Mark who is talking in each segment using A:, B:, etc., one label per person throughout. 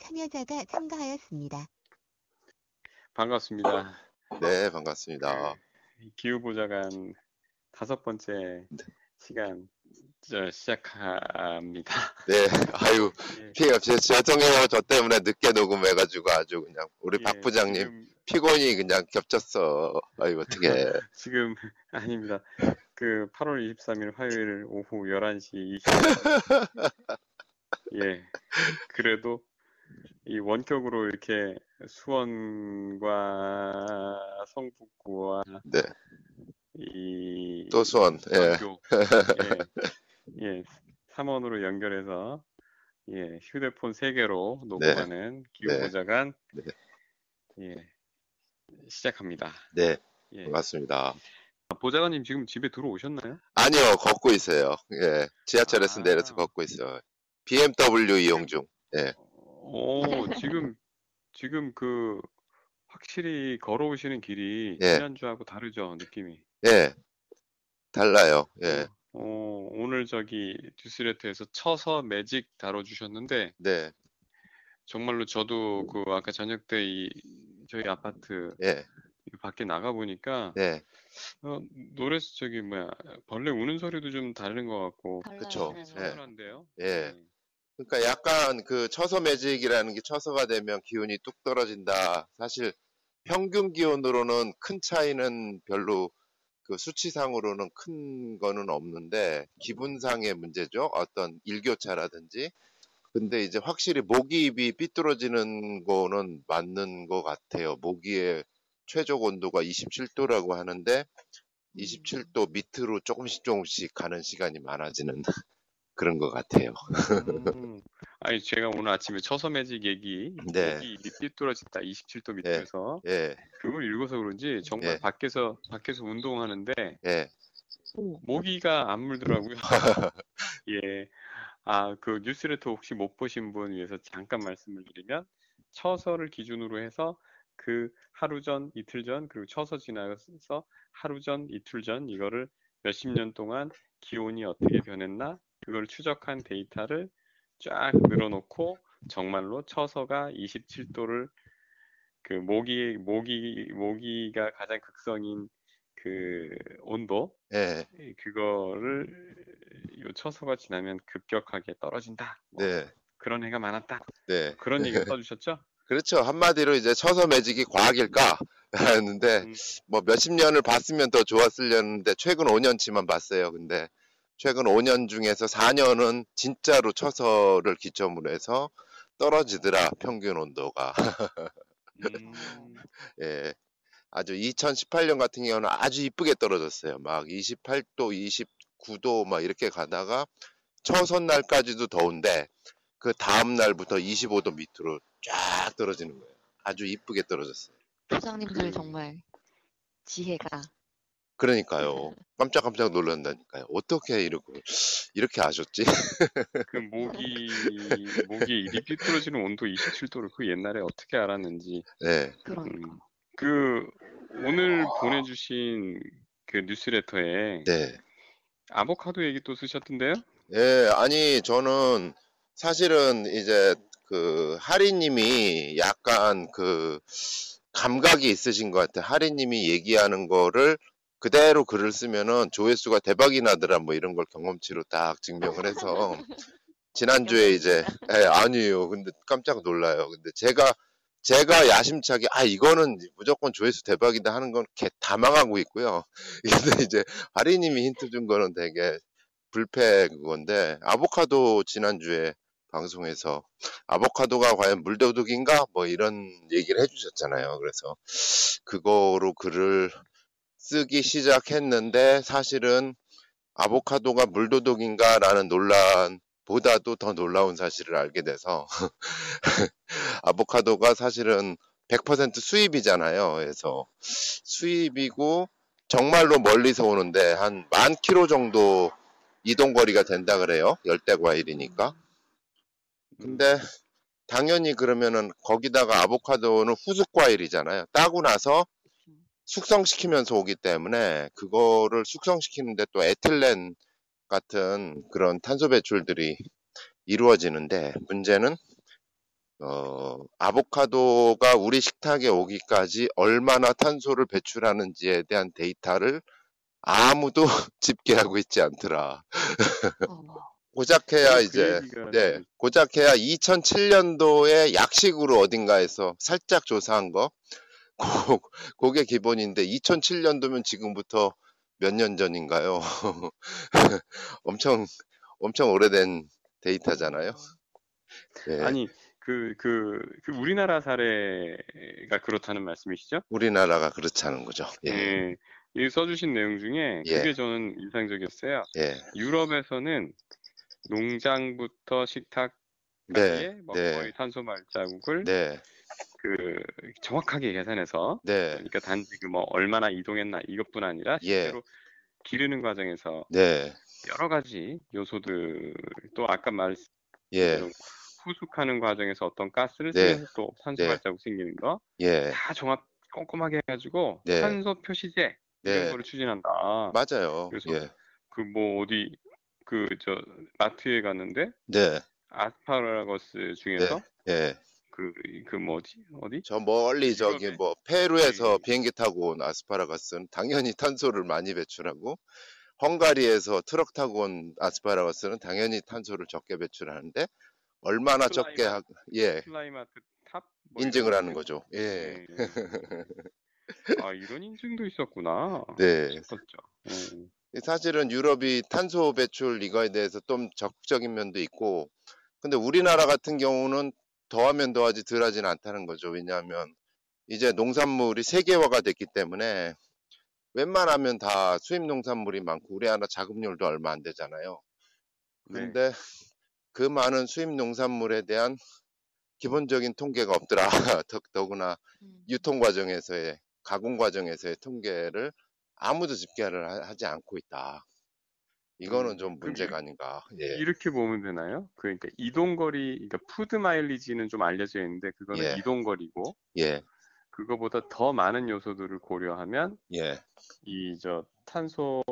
A: 참여자가 참가하였습니다.
B: 반갑습니다.
C: 네, 반갑습니다.
B: 기후보좌관 다섯 번째
C: 네.
B: 시간 저 시작합니다.
C: 네, 아유,
B: 예,
C: 피해 없이 죄송해요. 저 때문에 늦게 녹음해가지고 아주 그냥 우리
B: 예,
C: 박 부장님
B: 지금,
C: 피곤이 그냥 겹쳤어. 아이고, 어떡해.
B: 지금 아닙니다. 그 8월 23일 화요일 오후 11시 20분. 예. 그래도 이 원격으로 이렇게 수원과 성북구와
C: 네, 이또 수원. 예,
B: 예, 예, 3원으로 연결해서 예, 휴대폰 3개로 녹음하는 기후보좌관
C: 네.
B: 예, 시작합니다.
C: 네,
B: 예.
C: 반갑습니다.
B: 보좌관님 지금 집에 들어오셨나요?
C: 아니요, 걷고 있어요. 예, 지하철에서
B: 아.
C: 내려서 걷고 있어요. BMW 이용 중.
B: 오, 지금 지금 그 확실히 걸어오시는 길이
C: 예.
B: 지난주하고 다르죠, 느낌이.
C: 예, 달라요. 예,
B: 어, 오늘 저기 뉴스레터에서 쳐서 매직 다뤄주셨는데
C: 네,
B: 정말로 저도 그 아까 저녁 때 이 저희 아파트
C: 예,
B: 밖에 나가 보니까
C: 네,
B: 어, 노래 저기 뭐야 벌레 우는 소리도 좀 다른 것 같고
C: 그쵸. 예.
B: 서운한데요.
C: 예. 그러니까 약간 그 처서 매직이라는 게 처서가 되면 기온이 뚝 떨어진다. 사실 평균 기온으로는 큰 차이는 별로 그 수치상으로는 큰 거는 없는데 기분상의 문제죠. 어떤 일교차라든지. 근데 이제 확실히 모기 입이 삐뚤어지는 거는 맞는 것 같아요. 모기의 최적 온도가 27도라고 하는데 27도 밑으로 조금씩 조금씩 가는 시간이 많아지는 그런 것 같아요.
B: 음, 아니 제가 오늘 아침에 처서 매직 얘기
C: 네.
B: 여기 삐뚤어졌다 27도 밑에서
C: 예,
B: 그걸 읽어서 그런지 정말
C: 예.
B: 밖에서 밖에서 운동하는데
C: 예,
B: 모기가 안 물더라고요. 예. 아, 그 뉴스레터 혹시 못 보신 분 위해서 잠깐 말씀을 드리면 처서를 기준으로 해서 그 하루 전, 이틀 전, 그리고 처서 지나서 하루 전, 이틀 전 이거를 몇십 년 동안 기온이 어떻게 변했나 그걸 추적한 데이터를 쫙 늘어놓고 정말로 처서가 27도를 그 모기 모기 모기가 가장 극성인 그 온도
C: 예,
B: 그거를 요 처서가 지나면 급격하게 떨어진다. 뭐
C: 네,
B: 그런 해가 많았다.
C: 네.
B: 그런 얘기 써주셨죠?
C: 그렇죠. 한마디로 이제 처서 매직이 과학일까? 했는데
B: 음,
C: 뭐 몇십 년을 봤으면 더 좋았으려는데 최근 5년치만 봤어요. 근데 최근 5년 중에서 4년은 진짜로 처서를 기점으로 해서 떨어지더라 평균 온도가.
B: 음,
C: 예. 아주 2018년 같은 경우는 아주 이쁘게 떨어졌어요. 막 28도, 29도 막 이렇게 가다가 처선 날까지도 더운데 그 다음 날부터 25도 밑으로 쫙 떨어지는 거예요. 아주 이쁘게 떨어졌어요.
D: 부장님들 정말 지혜가
C: 그러니까요. 깜짝깜짝 놀란다니까요. 어떻게 이러고 이렇게 아셨지?
B: 그 모기 모기 일이 삐뚤어지는 온도 27도를 그 옛날에 어떻게 알았는지.
C: 네,
D: 그러니까
B: 음, 그 오늘 보내주신 그 뉴스레터에
C: 네.
B: 아보카도 얘기 또 쓰셨던데요?
C: 예, 아니 저는 사실은 이제 그 하리님이 약간 그 감각이 있으신 것 같아요. 하리님이 얘기하는 거를 그대로 글을 쓰면은 조회수가 대박이 나더라 뭐 이런 걸 경험치로 딱 증명을 해서 지난주에 이제 예, 아니에요. 근데 깜짝 놀라요. 근데 제가 제가 야심차게 아 이거는 무조건 조회수 대박이다 하는 건개다 망하고 있고요. 근데 이제 하리님이 힌트 준 거는 되게 불패 그건데 아보카도 지난주에 방송에서 아보카도가 과연 물도둑인가 뭐 이런 얘기를 해주셨잖아요. 그래서 그거로 글을 쓰기 시작했는데 사실은 아보카도가 물도둑인가 라는 논란보다도 더 놀라운 사실을 알게 돼서 아보카도가 사실은 100% 수입이잖아요. 그래서 수입이고 정말로 멀리서 오는데 한 만 킬로 정도 이동 거리가 된다 그래요. 열대 과일이니까. 근데 당연히 그러면은 거기다가 아보카도는 후숙 과일이잖아요. 따고 나서 숙성시키면서 오기 때문에 그거를 숙성시키는데 또 에틸렌 같은 그런 탄소 배출들이 이루어지는데 문제는 어, 아보카도가 우리 식탁에 오기까지 얼마나 탄소를 배출하는지에 대한 데이터를 아무도 집계하고 있지 않더라.
D: 어,
C: 고작해야
B: 그
C: 이제 네, 고작해야 2007년도에 약식으로 어딘가에서 살짝 조사한 거, 고, 그게 기본인데 2007년도면 지금부터 몇 년 전인가요? 엄청 엄청 오래된 데이터잖아요. 네,
B: 아니 그, 그, 그 우리나라 사례가 그렇다는 말씀이시죠?
C: 우리나라가 그렇다는 거죠. 예,
B: 예. 이 써주신 내용 중에
C: 예.
B: 그게 저는 인상적이었어요.
C: 예,
B: 유럽에서는 농장부터 식탁
C: 네,
B: 뭐
C: 네.
B: 거의 탄소 발자국을
C: 네,
B: 그 정확하게 계산해서
C: 네,
B: 그러니까 단지 그 뭐 얼마나 이동했나 이것뿐 아니라
C: 예.
B: 실제로 기르는 과정에서
C: 네,
B: 여러 가지 요소들 또 아까 말씀
C: 예,
B: 후숙하는 과정에서 어떤 가스를
C: 네.
B: 쓰면서 또
C: 네.
B: 발자국 생기는 거다
C: 예,
B: 종합 꼼꼼하게 해가지고
C: 네.
B: 탄소 표시제 이런
C: 네,
B: 거를 추진한다.
C: 맞아요.
B: 그래서
C: 예,
B: 그뭐 어디 그 저 마트에 갔는데
C: 네,
B: 아스파라거스 중에서
C: 예.
B: 그 그 뭐지 어디
C: 저 멀리 저기. 뭐 페루에서
B: 예.
C: 비행기 타고 온 아스파라거스는 당연히 탄소를 많이 배출하고 헝가리에서 트럭 타고 온 아스파라거스는 당연히 탄소를 적게 배출하는데 얼마나 적게
B: Clima-
C: 하, 예
B: Climatop 뭐
C: 인증을 하는 거죠. 예.
B: 네. 아 이런 인증도 있었구나.
C: 네.
B: 싶었죠. 음.
C: 사실은 유럽이 탄소 배출 이거에 대해서 좀 적극적인 면도 있고 근데 우리나라 같은 경우는 더하면 더하지 덜하지는 않다는 거죠. 왜냐하면 이제 농산물이 세계화가 됐기 때문에 웬만하면 다 수입 농산물이 많고 우리나라 자급률도 얼마 안 되잖아요.
B: 네.
C: 근데 그 많은 수입 농산물에 대한 기본적인 통계가 없더라. 더, 더구나
D: 음.
C: 유통 과정에서의 가공 과정에서의 통계를 아무도 집계를 하- 하지 않고 있다. 이거는
B: 음,
C: 좀 문제가 아닌가. 예.
B: 이렇게 보면 되나요? 그러니까 이동 거리, 그러니까 food mileage는 좀 알려져 있는데 그거는
C: 예.
B: 이동 거리고
C: 예.
B: 그거보다 더 많은 요소들을 고려하면
C: 예.
B: 이 저 탄소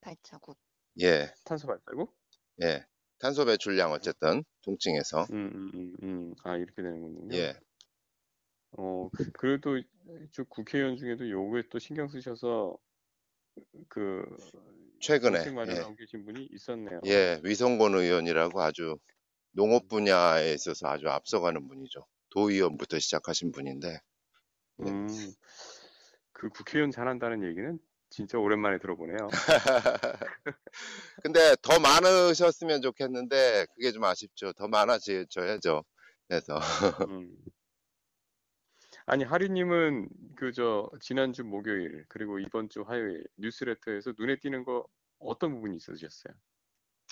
D: 발자국.
C: 예.
B: 탄소 발자국?
C: 예. 탄소 배출량 어쨌든 통칭해서
B: 음, 음, 음, 음. 아 이렇게 되는군요.
C: 예.
B: 어 그래도 저 국회의원 중에도 요거에 또 신경 쓰셔서 그
C: 최근에
B: 정책
C: 예.
B: 마련하고 계신 분이 있었네요.
C: 예, 위성권 의원이라고 아주 농업 분야에 있어서 아주 앞서가는 분이죠. 도의원부터 시작하신 분인데 예.
B: 음, 그 국회의원 잘한다는 얘기는 진짜 오랜만에 들어보네요.
C: 근데 더 많으셨으면 좋겠는데 그게 좀 아쉽죠. 더 많아져야죠. 그래서
B: 음. 아니 하리님은 그 저 지난주 목요일 그리고 이번 주 화요일 뉴스레터에서 눈에 띄는 거 어떤 부분이 있으셨어요?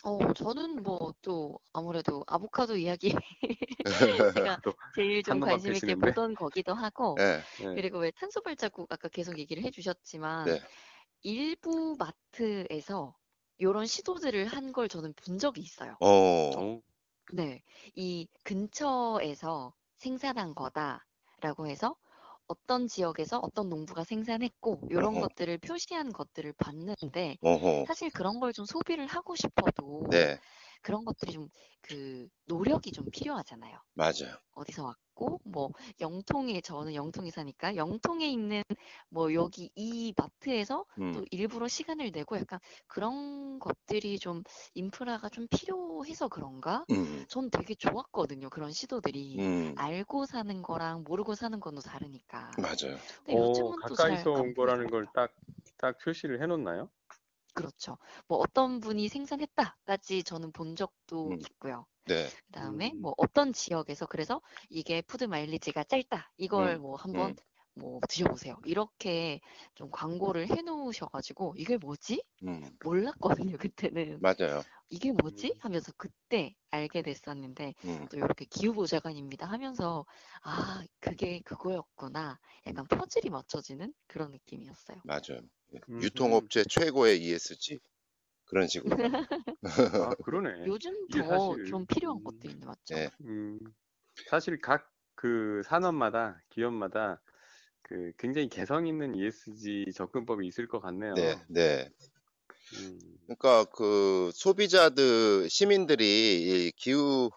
D: 어, 저는 뭐 또 아무래도 아보카도 이야기 제가
B: 또
D: 제일 좀 관심 있게? 보던 거기도 하고
C: 예.
B: 네.
D: 그리고 왜 탄소 발자국 아까 계속 얘기를 해주셨지만
C: 네.
D: 일부 마트에서 이런 시도들을 한 걸 저는 본 적이 있어요.
C: 어.
B: 어,
D: 네, 이 근처에서 생산한 거다 라고 해서 어떤 지역에서 어떤 농부가 생산했고 이런
C: 어허.
D: 것들을 표시한 것들을 봤는데
C: 어허.
D: 사실 그런 걸 좀 소비를 하고 싶어도
C: 네.
D: 그런 것들이 좀 그 노력이 좀 필요하잖아요.
C: 맞아요.
D: 어디서 왔고 뭐 영통에 저는 영통에 사니까 영통에 있는 뭐 여기 이 마트에서 또
C: 음.
D: 일부러 시간을 내고 약간 그런 것들이 좀 인프라가 좀 필요해서 그런가?
C: 음.
D: 전 되게 좋았거든요. 그런 시도들이
C: 음.
D: 알고 사는 거랑 모르고 사는 건 또 다르니까.
C: 맞아요.
D: 근데
B: 어,
D: 요즘은 또잘
B: 가까이서 안온 거라는 걸. 딱 딱 표시를 해놓나요?
D: 그렇죠. 뭐 어떤 분이 생산했다까지 저는 본 적도
C: 음.
D: 있고요.
C: 네.
D: 그다음에
B: 음.
D: 뭐 어떤 지역에서 그래서 이게 푸드 마일리지가 짧다. 이걸
C: 음,
D: 뭐 한번
C: 음.
D: 뭐 드셔보세요. 이렇게 좀 광고를 해놓으셔가지고 이게 뭐지?
C: 음.
D: 몰랐거든요. 그때는
C: 맞아요.
D: 이게 뭐지?
B: 음.
D: 하면서 그때 알게 됐었는데
C: 음.
D: 또 이렇게 기후보좌관입니다 하면서 아 그게 그거였구나. 약간 퍼즐이 맞춰지는 그런 느낌이었어요.
C: 맞아요. 예.
B: 음.
C: 유통업체 최고의 ESG 그런 식으로.
B: 아, 그러네.
D: 요즘 더 좀 필요한
B: 음.
D: 것도 있는 맞죠?
C: 예.
B: 음, 사실 각그 산업마다 기업마다 그 굉장히 개성 있는 ESG 접근법이 있을 것 같네요.
C: 네. 네.
B: 음,
C: 그러니까 그 소비자들 시민들이 이 기후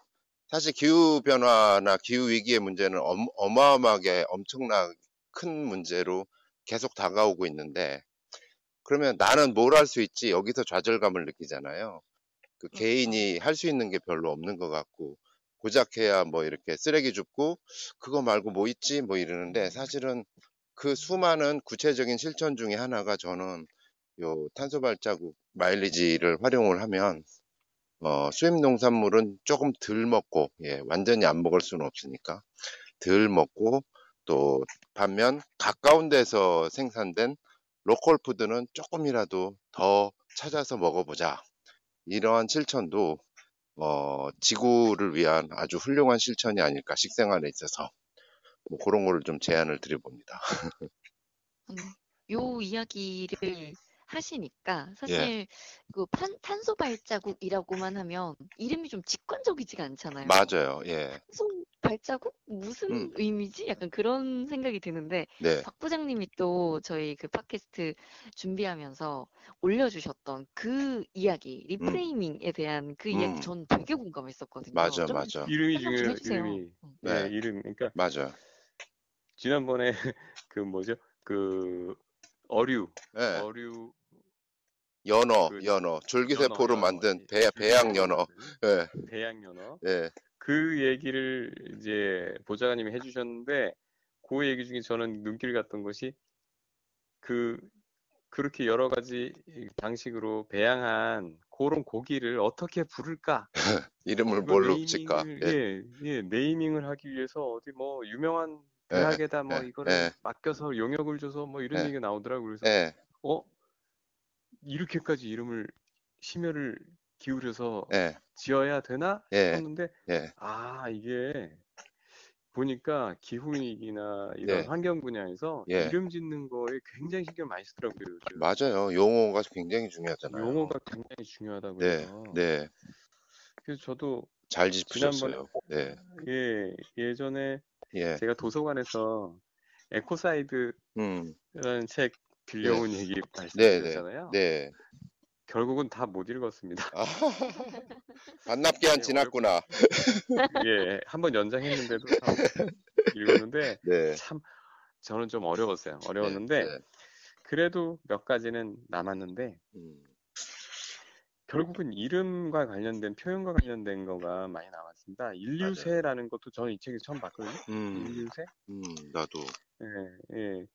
C: 사실 기후 변화나 기후 위기의 문제는 엄- 어마어마하게 엄청나 큰 문제로 계속 다가오고 있는데 그러면 나는 뭘 할 수 있지 여기서 좌절감을 느끼잖아요. 그
D: 그렇죠.
C: 개인이 할 수 있는 게 별로 없는 것 같고 고작 해야 뭐 이렇게 쓰레기 줍고 그거 말고 뭐 있지 뭐 이러는데 사실은 그 수많은 구체적인 실천 중에 하나가 저는 요 탄소 발자국 마일리지를 활용을 하면 어, 수입 농산물은 조금 덜 먹고 예, 완전히 안 먹을 수는 없으니까 덜 먹고 또 반면 가까운 데서 생산된 로컬 푸드는 조금이라도 더 찾아서 먹어보자. 이러한 실천도 어, 지구를 위한 아주 훌륭한 실천이 아닐까 식생활에 있어서 뭐 그런 거를 좀 제안을 드려봅니다.
D: 음, 요 이야기를 하시니까
C: 예.
D: 사실 그 탄, 탄소 발자국이라고만 하면 이름이 좀 직관적이지가 않잖아요.
C: 맞아요. 예.
D: 탄소 발자국? 무슨
C: 음.
D: 의미지? 약간 그런 생각이 드는데
C: 네.
D: 박 부장님이 또 저희 그 팟캐스트 준비하면서 올려주셨던 그 이야기, 리프레이밍에 대한 그 이야기
C: 음.
D: 전 되게 공감했었거든요.
C: 맞아,
D: 좀
C: 맞아.
B: 이름이 중요해요. 이름이.
D: 음.
B: 네,
C: 네.
B: 이름. 그러니까
C: 맞아.
B: 지난번에 그 뭐죠? 그 어류,
C: 예.
B: 어류
C: 연어,
B: 그
C: 연어. 줄기세포로
B: 연어,
C: 만든
B: 연어,
C: 배, 배양 연어. 예.
B: 배양 연어.
C: 예.
B: 그 얘기를 이제 보좌관님이 해주셨는데 그 얘기 중에 저는 눈길 갔던 것이 그 그렇게 여러 가지 방식으로 배양한 그런 고기를 어떻게 부를까?
C: 이름을 뭘로 붙일까? 예.
B: 예, 예, 네이밍을 하기 위해서 어디 뭐 유명한
C: 예,
B: 대학에다 뭐
C: 예,
B: 이거를
C: 예.
B: 맡겨서 용역을 줘서 뭐 이런
C: 예.
B: 얘기가 나오더라고요. 그래서
C: 예.
B: 어 이렇게까지 이름을 심혈을 기울여서
C: 예.
B: 지어야 되나
C: 예.
B: 싶었는데
C: 예.
B: 아 이게 보니까 기후위기나 이런
C: 네.
B: 환경 분야에서
C: 예.
B: 이름 짓는 거에 굉장히 신경 많이 쓰더라고요. 요즘.
C: 맞아요. 용어가 굉장히 중요하잖아요.
B: 용어가 굉장히 중요하다고
C: 네. 네.
B: 그래서 저도
C: 잘
B: 지난번에
C: 짚으셨어요. 네.
B: 예 예전에
C: 예.
B: 제가 도서관에서 ecocide라는
C: 음.
B: 책 빌려온 얘기
C: 네, 네.
B: 말씀드렸잖아요.
C: 네.
B: 결국은 다 못 읽었습니다.
C: 아, 반납기한
B: 네,
C: 지났구나.
B: 예, 한 번 연장했는데도 다 읽었는데
C: 네.
B: 참 저는 좀 어려웠어요. 어려웠는데
C: 네.
B: 그래도 몇 가지는 남았는데
C: 음.
B: 결국은 이름과 관련된 표현과 관련된 거가 많이 남았습니다. 인류세라는 것도 저는 이 책에서 처음 봤거든요.
C: 음.
B: 인류세?
C: 음. 나도.
B: 예, 예.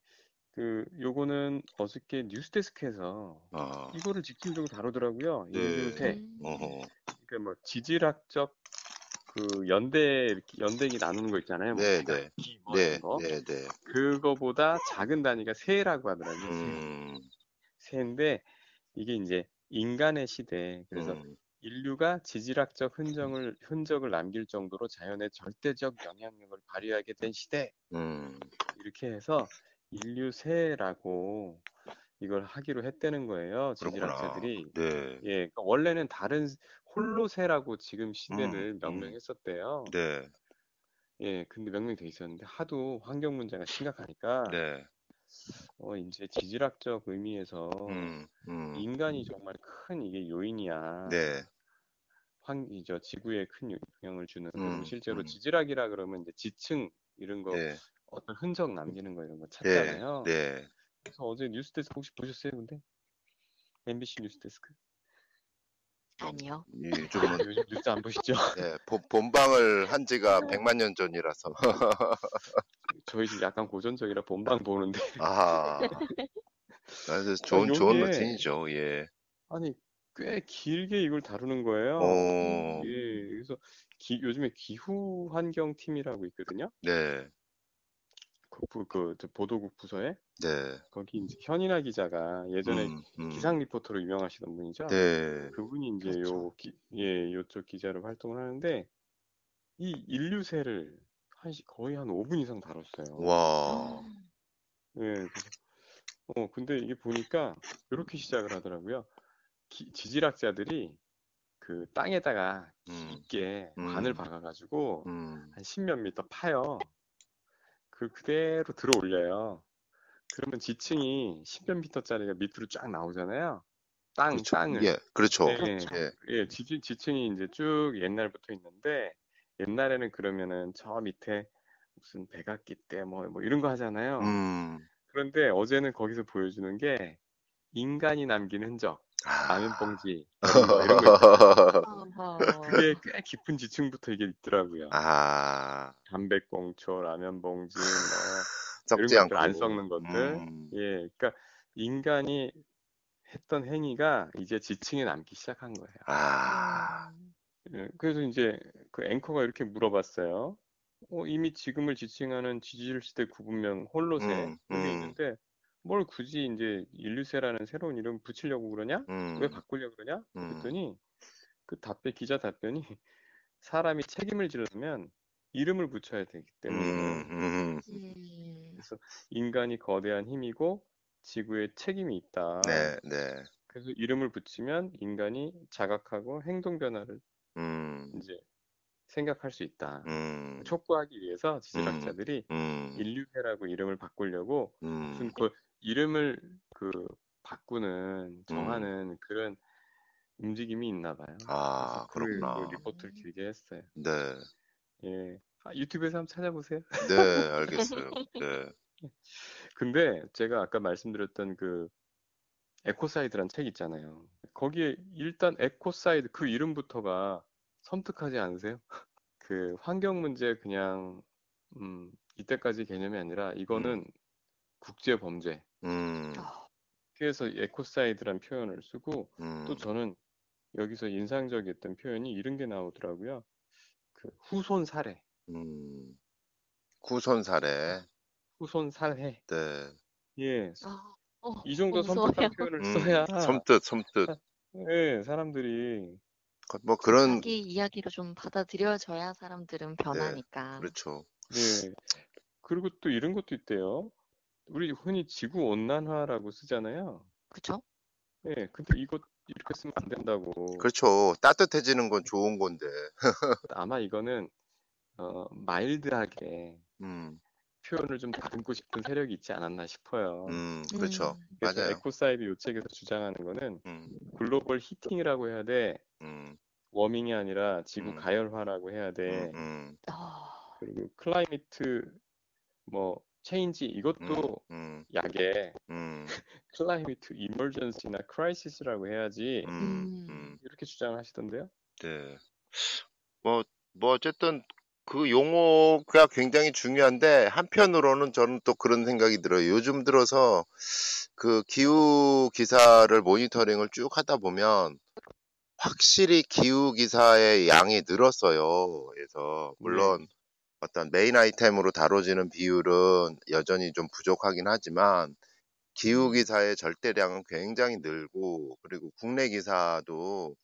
B: 그 요거는 어저께 뉴스데스크에서
C: 아.
B: 이거를 집중적으로 다루더라고요.
C: 네.
B: 인류세.
D: 음.
C: 어허.
B: 그러니까 뭐 지질학적 그 연대 연대기 나누는 거 있잖아요. 뭐
C: 네, 네.
B: 기, 뭐
C: 네.
B: 거.
C: 네. 네.
B: 그거보다 작은 단위가 세라고 하더라고요. 세.
C: 음.
B: 세인데 이게 이제 인간의 시대. 그래서
C: 음.
B: 인류가 지질학적 흔적을 흔적을 남길 정도로 자연의 절대적 영향력을 발휘하게 된 시대.
C: 음.
B: 이렇게 해서 인류세라고 이걸 하기로 했다는 거예요.
C: 그렇구나.
B: 지질학자들이.
C: 네.
B: 예, 그러니까 원래는 다른 홀로세라고 지금 시대를
C: 음,
B: 명명했었대요.
C: 네.
B: 예, 근데 명명돼 있었는데 하도 환경 문제가 심각하니까
C: 네.
B: 어 이제 지질학적 의미에서
C: 음. 음.
B: 인간이 정말 큰 이게 요인이야.
C: 네.
B: 환, 이저 지구에 큰 영향을 주는
C: 음,
B: 실제로
C: 음.
B: 지질학이라 그러면 이제 지층 이런 거
C: 네.
B: 어떤 흔적 남기는 거 이런 거
C: 네.
B: 찾잖아요.
C: 네.
B: 그래서 어제 뉴스데스크 혹시 보셨어요, 근데? MBC 뉴스데스크?
D: 아니요.
C: 이 요즘은
B: 요즘 뉴스 안 보시죠?
C: 네, 본- 본방을 한 지가 100만 년 전이라서.
B: 저희 집 약간 고전적이라 본방 보는데
C: 아하. 그래서 좋은, 좋은
B: 요게-
C: 루틴이죠. 예.
B: 아니 꽤 길게 이걸 다루는 거예요.
C: 어,
B: 예, 그래서 기- 요즘에 기후 환경 팀이라고 있거든요.
C: 네.
B: 그, 부- 그, 저 보도국 부서에
C: 네.
B: 거기 이제 현인아 기자가 예전에
C: 음, 음.
B: 기상 리포터로 유명하시던 분이죠.
C: 네.
B: 그분이 이제
C: 그렇죠.
B: 요, 기, 예, 요쪽 기자로 활동을 하는데 이 인류세를 한 시- 거의 한 5분 이상 다뤘어요.
C: 와.
B: 예, 그래서 어 근데 이게 보니까 이렇게 시작을 하더라고요. 기- 지질학자들이 그 땅에다가
C: 음,
B: 깊게
C: 음.
B: 관을 박아가지고
C: 음.
B: 한 십몇 미터 파요. 그 그대로 들어 올려요. 그러면 지층이 십몇 미터짜리가 밑으로 쫙 나오잖아요. 땅,
C: 그렇죠.
B: 땅을.
C: 예, 그렇죠.
B: 예,
D: 그렇죠.
C: 예.
B: 예, 지, 지층이 이제 쭉 옛날부터 있는데 옛날에는 그러면은 저 밑에 무슨 백악기 때 뭐 뭐 이런 거 하잖아요.
C: 음.
B: 그런데 어제는 거기서 보여주는 게 인간이 남긴 흔적,
C: 아.
B: 라면 봉지, 뭐 이런 거. 그게 꽤 깊은 지층부터 이게 있더라고요.
C: 아,
B: 담배꽁초, 라면 봉지, 뭐 이런
C: 않고.
B: 것들 안 썩는 것들.
C: 음.
B: 예, 그러니까 인간이 했던 행위가 이제 지층에 남기 시작한 거예요.
C: 아,
B: 예, 그래서 이제 그 앵커가 이렇게 물어봤어요. 어, 이미 지금을 지칭하는 지질 시대 구분명 홀로세
C: 음,
B: 이게
C: 음.
B: 있는데 뭘 굳이 이제 인류세라는 새로운 이름 붙이려고 그러냐?
C: 음.
B: 왜 바꾸려고 그러냐?
C: 음.
B: 그랬더니 그 답변 기자 답변이 사람이 책임을 지려면 이름을 붙여야 되기 때문에
C: 음, 음.
D: 음.
B: 그래서 인간이 거대한 힘이고 지구에 책임이 있다.
C: 네, 네.
B: 그래서 이름을 붙이면 인간이 자각하고 행동 변화를
C: 음,
B: 이제 생각할 수 있다.
C: 음,
B: 촉구하기 위해서 지질학자들이
C: 음,
B: 인류해라고 이름을 바꾸려고 무슨
C: 음,
B: 그 이름을 그 바꾸는 정하는 그런 움직임이 있나 봐요.
C: 아,
B: 그,
C: 그렇구나.
B: 그 리포트를 길게 했어요.
C: 네,
B: 예. 아, 유튜브에서 한번 찾아보세요.
C: 네, 알겠어요. 네,
B: 근데 제가 아까 말씀드렸던 그 ecocide란 책 있잖아요. 거기에 일단 ecocide 그 이름부터가 섬뜩하지 않으세요? 그 환경 문제 그냥 음, 이때까지 개념이 아니라 이거는 국제 범죄.
C: 음,
D: 어,
B: 그래서 ecocide란 표현을 쓰고
C: 음,
B: 또 저는 여기서 인상적이었던 표현이 이런 게 나오더라고요. 그 후손 살해,
C: 음. 후손 살해.
B: 후손 살해.
C: 네.
B: 예,
D: 아, 어,
B: 이 정도. 섬뜩한 표현을
C: 음,
B: 써야
C: 섬뜻, 섬뜻.
B: 예, 사람들이
C: 뭐 그런,
D: 자기 이야기로 좀 받아들여져야 사람들은 변하니까.
C: 그렇죠.
B: 네. 그리고 또 이런 것도 있대요. 우리 흔히 지구 온난화라고 쓰잖아요.
D: 그쵸?
B: 예, 근데 이거 이렇게 쓰면 안 된다고.
C: 그렇죠. 따뜻해지는 건 좋은 건데.
B: 아마 이거는 어, mild하게
C: 음,
B: 표현을 좀 다듬고 싶은 세력이 있지 않았나 싶어요.
C: 음, 그렇죠.
D: 음.
B: 그래서
C: 맞아요.
B: ecocide 요 책에서 주장하는 거는
C: 음,
B: global heating이라고 해야 돼.
C: 음,
B: warming이 아니라 지구
C: 음.
B: 가열화라고 해야 돼.
C: 음, 음,
D: 어,
B: 그리고 climate 뭐 change 이것도
C: 음,
B: 약해
C: 음,
B: climate emergency나 crisis라고 해야지
C: 음,
D: 음.
C: 음.
B: 이렇게 주장을 하시던데요.
C: 네. 뭐, 뭐, 어쨌든 그 용어가 굉장히 중요한데, 한편으로는 저는 또 그런 생각이 들어요. 요즘 들어서 그 기후 기사를 모니터링을 쭉 하다 보면, 확실히 기후 기사의 양이 늘었어요. 그래서, 물론 어떤 메인 아이템으로 다뤄지는 비율은 여전히 좀 부족하긴 하지만, 기후 기사의 절대량은 굉장히 늘고, 그리고 국내 기사도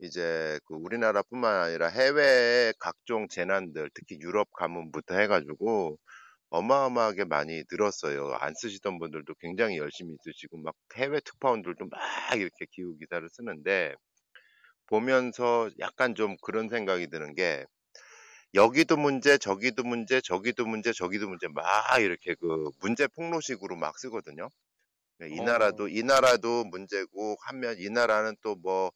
C: 이제 그 우리나라뿐만 아니라 해외의 각종 재난들, 특히 유럽 가문부터 해가지고 어마어마하게 많이 늘었어요. 안 쓰시던 분들도 굉장히 열심히 쓰시고 막 해외 특파원들도 막 이렇게 기후 기사를 쓰는데 보면서 약간 좀 그런 생각이 드는 게 여기도 문제, 저기도 문제, 저기도 문제, 저기도 문제 막 이렇게 그 문제 폭로식으로 막 쓰거든요. 이
B: 어.
C: 나라도 이 나라도 문제고 하면 이 나라는 또뭐뭐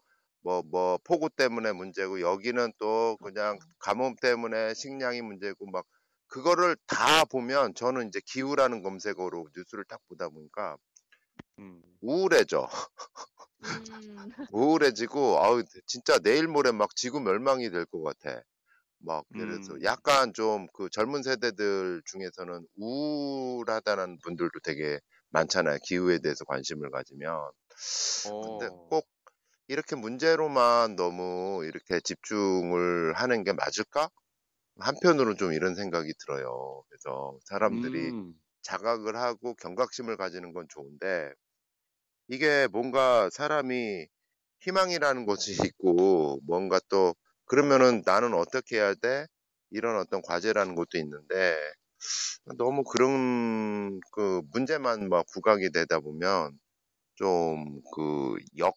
C: 뭐 폭우 때문에 문제고 여기는 또 그냥 가뭄 때문에 식량이 문제고 막 그거를 다 보면 저는 이제 기후라는 검색어로 뉴스를 딱 보다 보니까
B: 음.
C: 우울해져.
D: 음.
C: 우울해지고 아우 진짜 내일 모레 막 지구 멸망이 될 것 같아. 막 그래서
B: 음.
C: 약간 좀 그 젊은 세대들 중에서는 우울하다는 분들도 되게 많잖아요. 기후에 대해서 관심을 가지면. 근데
B: 어.
C: 꼭 이렇게 문제로만 너무 이렇게 집중을 하는 게 맞을까? 한편으로는 좀 이런 생각이 들어요. 그래서 사람들이
B: 음.
C: 자각을 하고 경각심을 가지는 건 좋은데 이게 뭔가 사람이 희망이라는 것이 있고 뭔가 또 그러면은 나는 어떻게 해야 돼? 이런 어떤 과제라는 것도 있는데 너무 그런 그 문제만 막 부각이 되다 보면 좀 그 역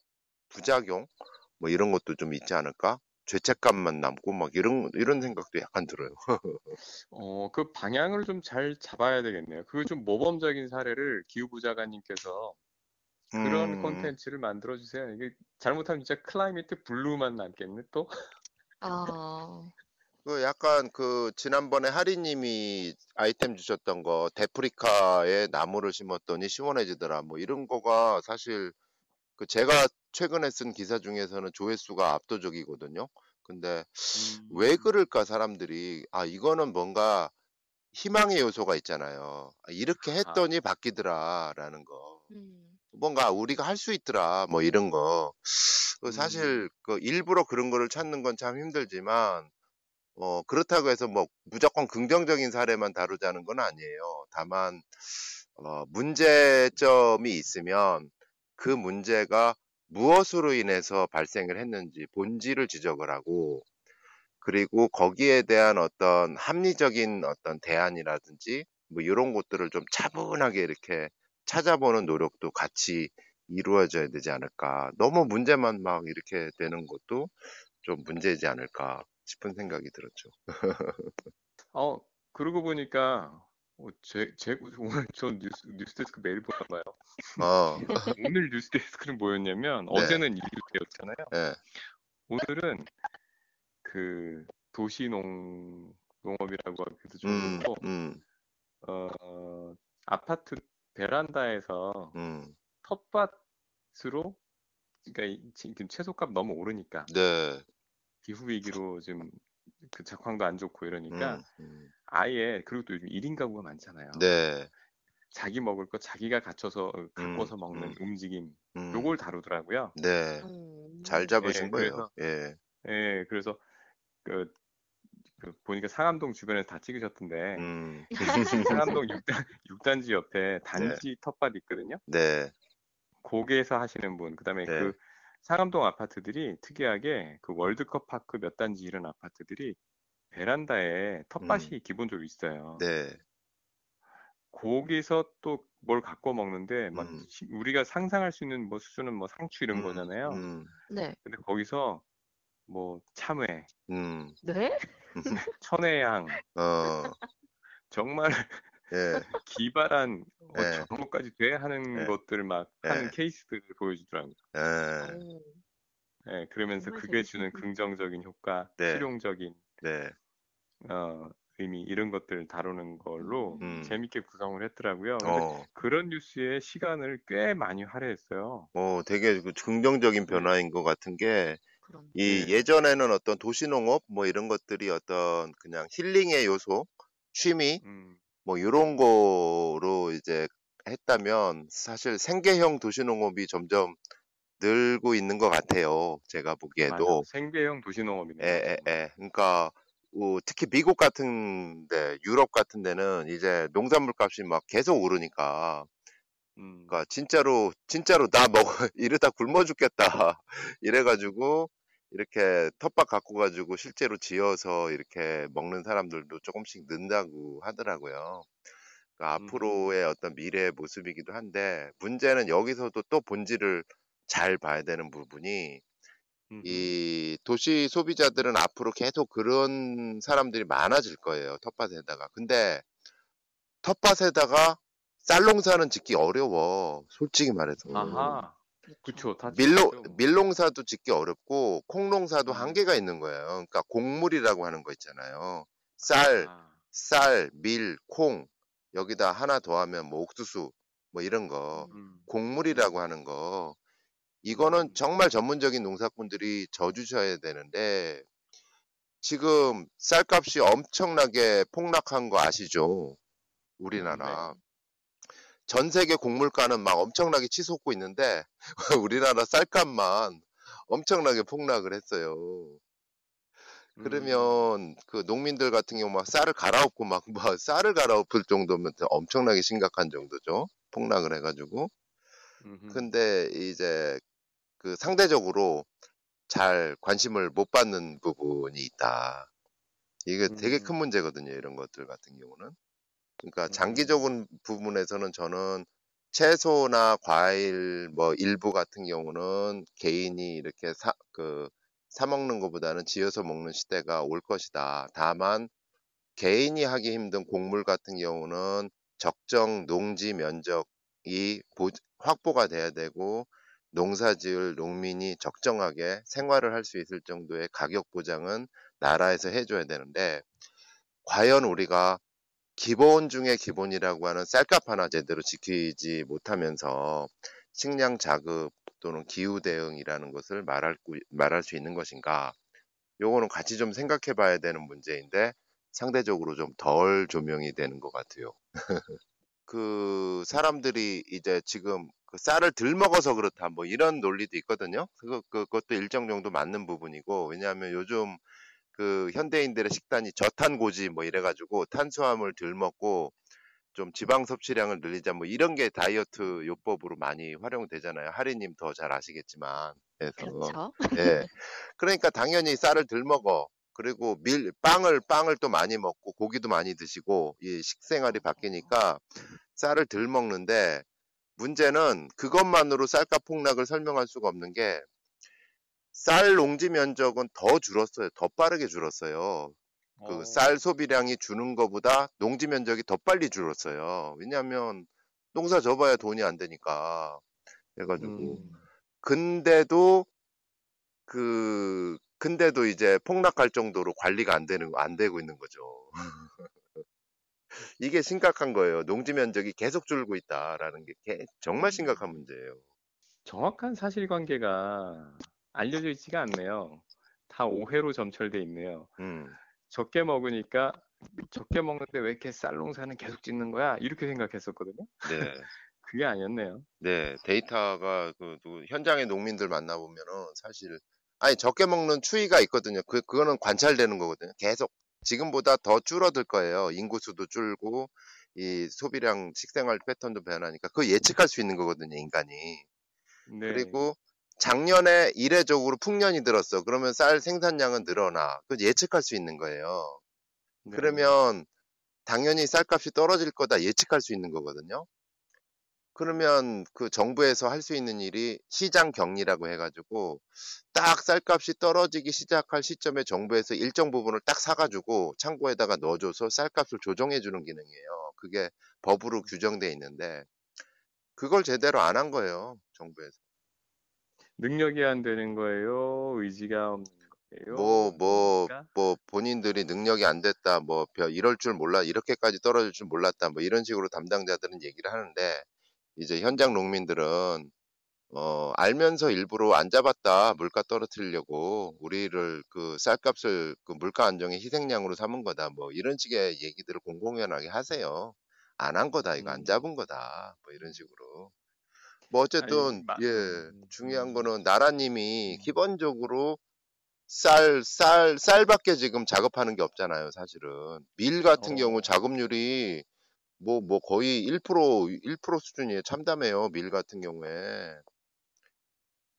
C: 부작용 뭐 이런 것도 좀 있지 않을까? 죄책감만 남고 막 이런 이런 생각도 약간 들어요.
B: 어, 그 방향을 좀 잘 잡아야 되겠네요. 그 좀 모범적인 사례를 기후부자관님께서 그런
C: 음,
B: 콘텐츠를 만들어 주세요. 이게 잘못하면 진짜 climate blue만 남겠네 또.
D: 아,
C: 그 약간 그 지난번에 하리님이 아이템 주셨던 거 데프리카에 나무를 심었더니 시원해지더라 뭐 이런 거가 사실 그 제가 최근에 쓴 기사 중에서는 조회수가 압도적이거든요. 근데
B: 음.
C: 왜 그럴까 사람들이 아 이거는 뭔가 희망의 요소가 있잖아요. 아, 이렇게 했더니 바뀌더라라는 거.
D: 음.
C: 뭔가 우리가 할 수 있더라 뭐 이런 거. 그
B: 음.
C: 사실 그 일부러 그런 거를 찾는 건 참 힘들지만 어 그렇다고 해서 뭐 무조건 긍정적인 사례만 다루자는 건 아니에요. 다만 어 문제점이 있으면 그 문제가 무엇으로 인해서 발생을 했는지 본질을 지적을 하고 그리고 거기에 대한 어떤 합리적인 어떤 대안이라든지 뭐 이런 것들을 좀 차분하게 이렇게 찾아보는 노력도 같이 이루어져야 되지 않을까. 너무 문제만 막 이렇게 되는 것도 좀 문제이지 않을까 싶은 생각이 들었죠.
B: 어, 그러고 보니까 어, 제, 제 오늘 전 뉴스 뉴스데스크 매일 보나 봐요.
C: 어,
B: 오늘 뉴스데스크는 뭐였냐면
C: 네.
B: 어제는 이유였잖아요.
C: 예,
B: 오늘은 그 도시농 농업이라고 하기도 좀
C: 음,
B: 그렇고
C: 음,
B: 어, 아파트 베란다에서
C: 음,
B: 텃밭으로 그러니까 이- 지금 채소값 너무 오르니까
C: 네,
B: 기후 위기로 지금 그 작황도 안 좋고 이러니까
C: 음, 음,
B: 아예 그리고 또 요즘 1인 가구가 많잖아요.
C: 네,
B: 자기 먹을 거 자기가 갖춰서 어, 가꿔서
C: 음,
B: 먹는
C: 음.
B: 움직임
C: 음,
B: 요걸 다루더라고요.
C: 네,
D: 음.
C: 잘 잡으신
B: 예,
C: 거예요. 예,
B: 예, 그래서 그, 그 보니까 상암동 주변에서 다 찍으셨던데
C: 음,
B: 상암동 6단, 6단지 옆에 단지 텃밭 있거든요.
C: 네,
B: 거기에서 하시는 분, 그다음에
C: 네.
B: 그 상암동 아파트들이 특이하게 그 월드컵 파크 몇 단지 이런 아파트들이 베란다에 텃밭이 기본적으로 있어요.
C: 음. 네,
B: 거기서 또 뭘 갖고 먹는데 막
C: 음.
B: 시- 우리가 상상할 수 있는 뭐 수준은 뭐 상추 이런
C: 음,
B: 거잖아요.
C: 음,
D: 네.
B: 근데 거기서 뭐 참외,
C: 음,
D: 네?
B: 천혜향
C: 어,
B: 정말
C: 예,
B: 기발한 어,
C: 네.
B: 저런 것까지 돼 하는
C: 네.
B: 것들 막
C: 네.
B: 하는 케이스들을 보여주더라고요.
C: 예,
D: 오.
B: 예, 그러면서 그게 주는. 긍정적인 효과,
C: 네.
B: 실용적인
C: 네,
B: 어, 의미 이런 것들 다루는 걸로
C: 음.
B: 재밌게 구성을 했더라고요.
C: 어,
B: 그런 뉴스에 시간을 꽤 많이 할애했어요.
C: 어, 되게 그 긍정적인 변화인 것 같은 게
D: 그런.
C: 이
B: 네.
C: 예전에는 어떤 도시농업 뭐 이런 것들이 어떤 그냥 힐링의 요소, 취미
B: 음,
C: 뭐 이런 거로 이제 했다면 사실 생계형 도시농업이 점점 늘고 있는 것 같아요. 제가
B: 맞아.
C: 보기에도.
B: 생계형 도시농업이네.
C: 예, 예, 예. 그러니까 어, 특히 미국 같은 데, 유럽 같은 데는 이제 농산물 값이 막 계속 오르니까,
B: 음,
C: 그러니까 진짜로 진짜로 나 먹어 이러다 굶어 죽겠다 이래가지고 이렇게 텃밭 갖고 가지고 실제로 지어서 이렇게 먹는 사람들도 조금씩 는다고 하더라고요. 그러니까
B: 음.
C: 앞으로의 어떤 미래의 모습이기도 한데 문제는 여기서도 또 본질을 잘 봐야 되는 부분이. 이 도시 소비자들은 앞으로 계속 그런 사람들이 많아질 거예요. 텃밭에다가. 근데 텃밭에다가 쌀농사는 짓기 어려워. 솔직히 말해서.
B: 아하,
D: 그렇죠.
B: 짓겠죠.
C: 밀농사도 짓기 어렵고 콩농사도
B: 음.
C: 한계가 있는 거예요. 그러니까 곡물이라고 하는 거 있잖아요. 쌀,
B: 아,
C: 쌀, 밀, 콩 여기다 하나 더하면 뭐 옥수수 뭐 이런 거
B: 음,
C: 곡물이라고 하는 거 이거는
B: 음.
C: 정말 전문적인 농사꾼들이 져주셔야 되는데 지금 쌀값이 엄청나게 폭락한 거 아시죠? 우리나라. 전 세계 곡물가는 막 엄청나게 치솟고 있는데 우리나라 쌀값만 엄청나게 폭락을 했어요.
B: 음,
C: 그러면 그 농민들 같은 경우 막 쌀을 갈아엎고 막, 막 쌀을 갈아엎을 정도면 엄청나게 심각한 정도죠. 폭락을 해가지고.
B: 음흠.
C: 근데 이제 그 상대적으로 잘 관심을 못 받는 부분이 있다. 이게 되게 큰
B: 음.
C: 문제거든요. 이런 것들 같은 경우는. 그러니까
B: 음.
C: 장기적인 부분에서는 저는 채소나 과일 뭐 일부 같은 경우는 개인이 이렇게 사, 그, 사 먹는 것보다는 지어서 먹는 시대가 올 것이다. 다만 개인이 하기 힘든 곡물 같은 경우는 적정 농지 면적이 보- 확보가 돼야 되고 농사 지을 농민이 적정하게 생활을 할 수 있을 정도의 가격 보장은 나라에서 해줘야 되는데 과연 우리가 기본 중에 기본이라고 하는 쌀값 하나 제대로 지키지 못하면서 식량 자급 또는 기후 대응이라는 것을 말할, 구- 말할 수 있는 것인가? 요거는 같이 좀 생각해 봐야 되는 문제인데 상대적으로 좀 덜 조명이 되는 것 같아요. 그 사람들이 이제 지금 그 쌀을 덜 먹어서 그렇다 뭐 이런 논리도 있거든요. 그거 그것도 일정 정도 맞는 부분이고 왜냐하면 요즘 그 현대인들의 식단이 저탄고지 뭐 이래가지고 탄수화물 덜 먹고 좀 지방 섭취량을 늘리자 뭐 이런 게 다이어트 요법으로 많이 활용되잖아요. 하리님 더 잘 아시겠지만 그래서
D: 그렇죠.
C: 예. 그러니까 당연히 쌀을 덜 먹어. 그리고 밀, 빵을, 빵을 또 많이 먹고 고기도 많이 드시고 이 식생활이 바뀌니까 쌀을 덜 먹는데 문제는 그것만으로 쌀값 폭락을 설명할 수가 없는 게 쌀 농지 면적은 더 줄었어요. 더 빠르게 줄었어요.
B: 어,
C: 그쌀 소비량이 주는 것보다 농지 면적이 더 빨리 줄었어요. 왜냐하면 농사 져봐야 돈이 안 되니까. 그래가지고
B: 음,
C: 근데도 그 근데도 이제 폭락할 정도로 관리가 안 되는 안 되고 있는 거죠. 이게 심각한 거예요. 농지 면적이 계속 줄고 있다라는 게 개- 정말 심각한 문제예요.
B: 정확한 사실관계가 알려져 있지가 않네요. 다 오해로 점철돼 있네요.
C: 음,
B: 적게 먹으니까 적게 먹는데 왜 이렇게 쌀 농사는 계속 짓는 거야? 이렇게 생각했었거든요.
C: 네,
B: 그게 아니었네요.
C: 네 데이터가 그 누구- 현장의 농민들 만나보면은 사실 아니 적게 먹는 추이가 있거든요. 그 그거는 관찰되는 거거든요. 계속 지금보다 더 줄어들 거예요. 인구수도 줄고 이 소비량 식생활 패턴도 변하니까 그 예측할 수 있는 거거든요. 인간이.
B: 네.
C: 그리고 작년에 이례적으로 풍년이 들었어. 그러면 쌀 생산량은 늘어나. 그 예측할 수 있는 거예요.
B: 네.
C: 그러면 당연히 쌀값이 떨어질 거다 예측할 수 있는 거거든요. 그러면 그 정부에서 할 수 있는 일이 시장 격리라고 해가지고 딱 쌀값이 떨어지기 시작할 시점에 정부에서 일정 부분을 딱 사가지고 창고에다가 넣어줘서 쌀값을 조정해주는 기능이에요. 그게 법으로 규정돼 있는데 그걸 제대로 안 한 거예요. 정부에서.
B: 능력이 안 되는 거예요? 의지가 없는 거예요?
C: 뭐, 뭐,
B: 뭡니까?
C: 뭐, 본인들이 능력이 안 됐다, 뭐, 별- 이럴 줄 몰라, 이렇게까지 떨어질 줄 몰랐다, 뭐, 이런 식으로 담당자들은 얘기를 하는데, 이제 현장 농민들은, 어, 알면서 일부러 안 잡았다, 물가 떨어뜨리려고, 우리를 그 쌀값을 그 물가 안정의 희생양으로 삼은 거다, 뭐, 이런 식의 얘기들을 공공연하게 하세요. 안 한 거다, 이거 안
B: 음.
C: 잡은 거다, 뭐, 이런 식으로. 뭐, 어쨌든,
B: 마-
C: 예,
B: 음,
C: 중요한
B: 음.
C: 거는 나라님이
B: 음.
C: 기본적으로 쌀, 쌀, 쌀밖에 지금 작업하는 게 없잖아요, 사실은. 밀 같은
B: 어.
C: 경우 작업률이 뭐, 뭐 거의 1%, 1% 수준이에요. 참담해요, 밀 같은 경우에.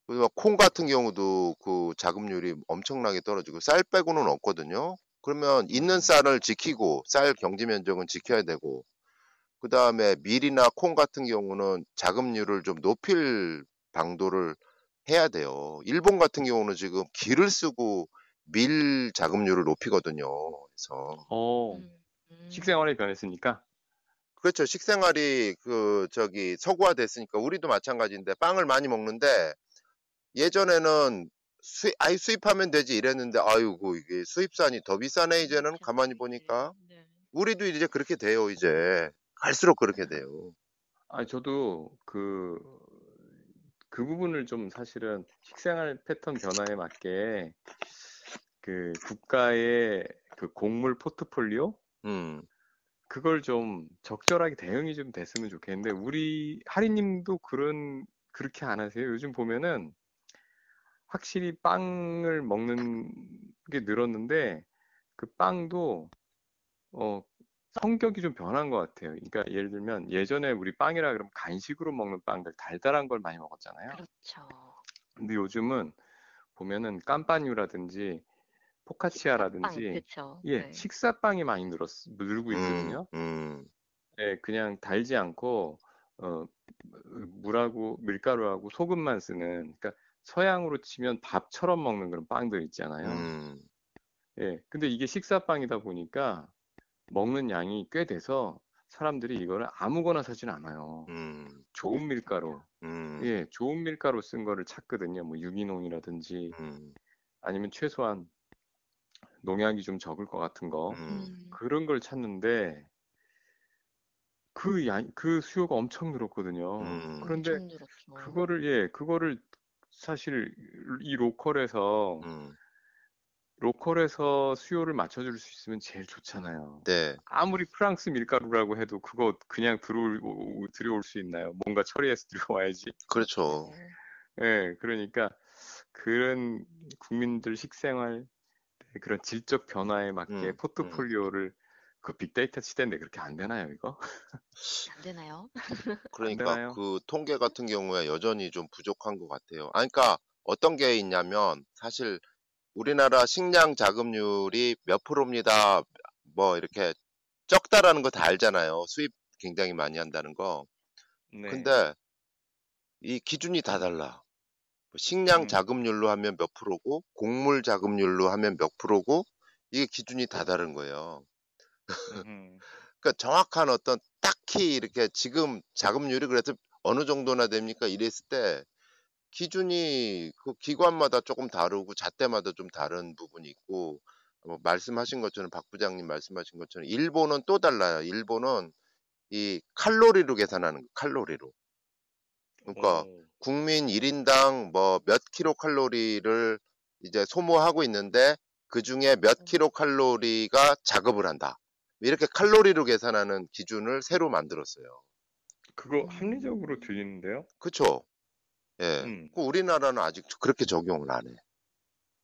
C: 그리고 콩 같은 경우도 그 자급률이 엄청나게 떨어지고 쌀 빼고는 없거든요. 그러면 있는
B: 음.
C: 쌀을 지키고 쌀 경지 면적은 지켜야 되고 그 다음에 밀이나 콩 같은 경우는 자급률을 좀 높일 방도를 해야 돼요. 일본 같은 경우는 지금 기를 쓰고 밀 자급률을 높이거든요. 그래서
B: 어,
D: 음, 음.
B: 식생활이 변했으니까.
C: 그렇죠. 식생활이 그 저기 서구화 됐으니까 우리도 마찬가지인데 빵을 많이 먹는데 예전에는 수입 아이 수입하면 되지 이랬는데 아유고 이게 수입산이 더 비싸네 이제는 가만히 보니까
D: 네.
C: 우리도 이제 그렇게 돼요 이제 갈수록 그렇게 돼요.
B: 아, 저도 그, 그 부분을 좀 사실은 식생활 패턴 변화에 맞게 그 국가의 그 곡물 포트폴리오
C: 음,
B: 그걸 좀 적절하게 대응이 좀 됐으면 좋겠는데 우리 하리님도 그런 그렇게 안 하세요? 요즘 보면은 확실히 빵을 먹는 게 늘었는데 그 빵도 어 성격이 좀 변한 것 같아요. 그러니까 예를 들면 예전에 우리 빵이라 그러면 간식으로 먹는 빵들 달달한 걸 많이 먹었잖아요.
D: 그렇죠.
B: 근데 요즘은 보면은 깜빠뉴라든지 포카치아라든지
D: 그렇죠.
B: 예, 식사빵이 많이 늘었, 늘고 있거든요.
C: 음, 음,
B: 예, 그냥 달지 않고 어, 물하고 밀가루하고 소금만 쓰는 그러니까 서양으로 치면 밥처럼 먹는 그런 빵들 있잖아요.
C: 음,
B: 예, 근데 이게 식사빵이다 보니까 먹는 양이 꽤 돼서 사람들이 이거를 아무거나 사진 않아요.
C: 음,
B: 좋은 밀가루,
C: 음,
B: 예, 좋은 밀가루 쓴 거를 찾거든요. 뭐 유기농이라든지
C: 음,
B: 아니면 최소한 농약이 좀 적을 것 같은 거
C: 음,
D: 음.
B: 그런 걸 찾는데 그 양, 그 수요가 엄청 늘었거든요.
C: 음.
B: 그런데
D: 엄청 늘었죠.
B: 그거를 예, 그거를 사실 이 로컬에서
C: 음,
B: 로컬에서 수요를 맞춰줄 수 있으면 제일 좋잖아요.
C: 네,
B: 아무리 프랑스 밀가루라고 해도 그거 그냥 들어올, 오- 들여올 수 있나요? 뭔가 처리해서 들어와야지.
C: 그렇죠.
B: 예, 그러니까 그런 국민들 식생활 그런 질적 변화에 맞게
C: 음,
B: 포트폴리오를 그 빅데이터 시대인데 그렇게 안 되나요, 이거?
D: 안 되나요?
C: 그러니까
B: 되나요?
C: 그 통계 같은 경우에 여전히 좀 부족한 것 같아요. 아, 그러니까 어떤 게 있냐면 사실 우리나라 식량 자급률이 몇 프로입니다. 뭐 이렇게 적다라는 거 다 알잖아요. 수입 굉장히 많이 한다는 거.
B: 네.
C: 근데 이 기준이 다 달라. 뭐 식량
B: 음.
C: 자급률로 하면 몇 프로고 곡물 자급률로 하면 몇 프로고 이게 기준이 다 다른 거예요. 그러니까 정확한 어떤 딱히 이렇게 지금 자급률이 그래서 어느 정도나 됩니까? 이랬을 때 기준이 그 기관마다 조금 다르고 잣대마다 좀 다른 부분이 있고 뭐 말씀하신 것처럼 박 부장님 말씀하신 것처럼 일본은 또 달라요. 일본은 이 칼로리로 계산하는 거, 칼로리로. 그러니까
B: 오.
C: 국민 1인당 뭐 몇 킬로 칼로리를 이제 소모하고 있는데 그 중에 몇 킬로 칼로리가 작업을 한다. 이렇게 칼로리로 계산하는 기준을 새로 만들었어요.
B: 그거 합리적으로 들리는데요?
C: 그쵸? 예.
B: 음.
C: 그 우리나라는 아직 그렇게 적용을 안 해.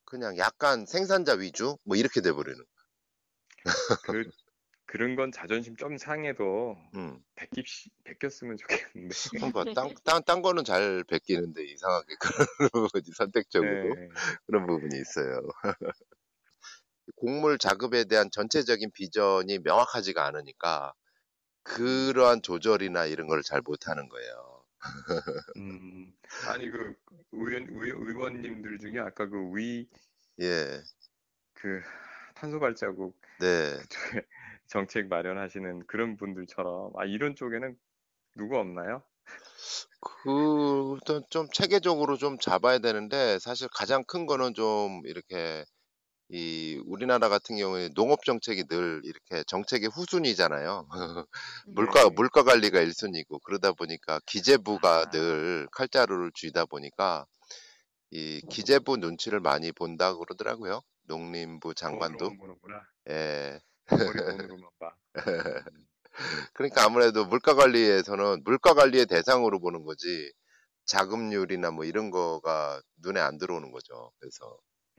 C: 그냥 약간 생산자 위주? 뭐 이렇게 돼버리는.
B: 그 그런 건 자존심 좀 상해도
C: 음.
B: 베끼 베꼈으면 좋겠는데.
C: 그러니까 딴, 딴, 딴 거는 잘 베끼는데 이상하게 그런 부분이 선택적으로
B: 네.
C: 그런 부분이 있어요. 곡물 자급에 대한 전체적인 비전이 명확하지가 않으니까 그러한 조절이나 이런 걸 잘 못하는 거예요.
B: 음, 아니 그 의원 의, 의원님들 중에 아까 그위그
C: 예,
B: 탄소 발자국
C: 네.
B: 그쪽에 정책 마련하시는 그런 분들처럼 아 이런 쪽에는 누구 없나요?
C: 그, 좀, 좀 체계적으로 좀 잡아야 되는데, 사실 가장 큰 거는 좀 이렇게, 이, 우리나라 같은 경우에 농업 정책이 늘 이렇게 정책의 후순위잖아요. 물가,
B: 네.
C: 물가 관리가 1순위고, 그러다 보니까 기재부가
B: 아.
C: 늘 칼자루를 쥐다 보니까, 이 기재부 눈치를 많이 본다 그러더라고요. 농림부 장관도.
B: 보는구나.
C: 예.
B: 음,
C: 그러니까 아무래도 물가 관리에서는 물가 관리의 대상으로 보는 거지 자금률이나 뭐 이런 거가 눈에 안 들어오는 거죠. 그래서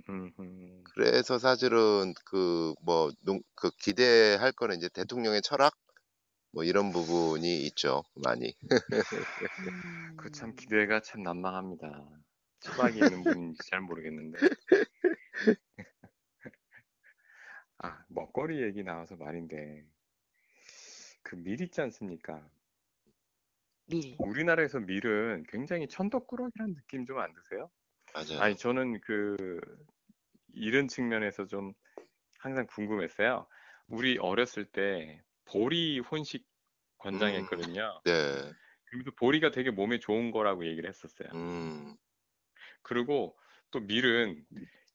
B: 음, 음.
C: 그래서 사실은 그 뭐 그 기대할 거는 이제 대통령의 철학 뭐 이런 부분이 있죠. 많이.
B: 그 참 기대가 참 난망합니다. 철학이 있는 분인지 잘 모르겠는데. 아, 먹거리 얘기 나와서 말인데, 그 밀 있지 않습니까?
D: 밀.
B: 우리나라에서 밀은 굉장히 천덕꾸러기라는 느낌 좀 안 드세요?
C: 맞아요.
B: 아니, 저는 그, 이런 측면에서 좀 항상 궁금했어요. 우리 어렸을 때 보리 혼식 권장했거든요.
C: 네.
B: 그러면서 보리가 되게 몸에 좋은 거라고 얘기를 했었어요.
C: 음.
B: 그리고 또 밀은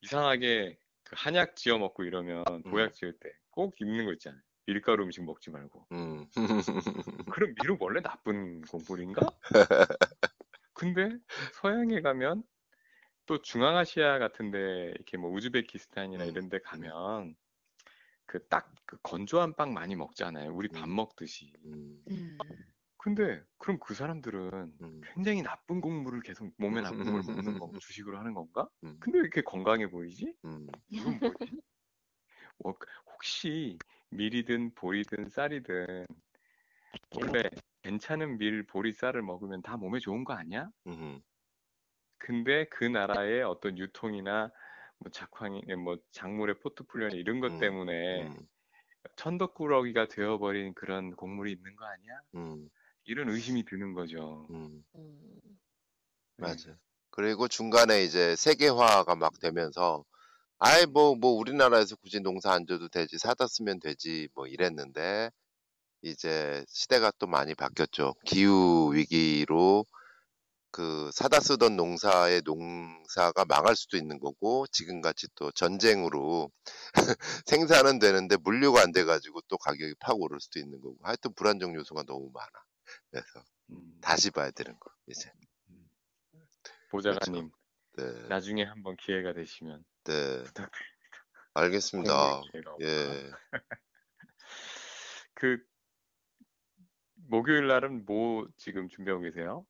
B: 이상하게 그 한약 지어 먹고 이러면 보약 지을 때 꼭 입는 거 있잖아요. 밀가루 음식 먹지 말고.
C: 음.
B: 그럼 밀은 원래 나쁜 곡물인가? 근데 서양에 가면 또 중앙아시아 같은데 이렇게 뭐 우즈베키스탄이나
C: 음.
B: 이런 데 가면 그 딱그 건조한 빵 많이 먹잖아요. 우리 밥
C: 음.
B: 먹듯이.
C: 음.
D: 음.
B: 근데 그럼 그 사람들은
C: 음.
B: 굉장히 나쁜 곡물을 계속 몸에 나쁜 걸 먹는 거 주식으로 하는 건가?
C: 음.
B: 근데 왜 이렇게 건강해 보이지?
C: 음.
B: 이건 뭐지? 어, 혹시 밀이든 보리든 쌀이든 원래 괜찮은 밀, 보리, 쌀을 먹으면 다 몸에 좋은 거 아니야?
C: 음.
B: 근데 그 나라의 어떤 유통이나 뭐 작황이 뭐 작물의 포트폴리오나 이런 것
C: 음,
B: 때문에
C: 음.
B: 천덕꾸러기가 되어버린 그런 곡물이 있는 거 아니야?
C: 음.
B: 이런 의심이 드는 거죠.
C: 음.
D: 음.
B: 네.
C: 맞아요. 그리고 중간에 이제 세계화가 막 되면서 아이 뭐뭐 우리나라에서 굳이 농사 안 져도 되지 사다 쓰면 되지 뭐 이랬는데 이제 시대가 또 많이 바뀌었죠. 기후 위기로 그 사다 쓰던 농사의 농사가 망할 수도 있는 거고 지금 같이 또 전쟁으로 생산은 되는데 물류가 안 돼가지고 또 가격이 팍 오를 수도 있는 거고 하여튼 불안정 요소가 너무 많아. 그래서
B: 음,
C: 다시 봐야 되는 거 이제.
B: 보좌관님
C: 네,
B: 나중에 한번 기회가 되시면
C: 네. 알겠습니다. 예,
B: 그 목요일 날은 뭐 지금 준비하고 계세요?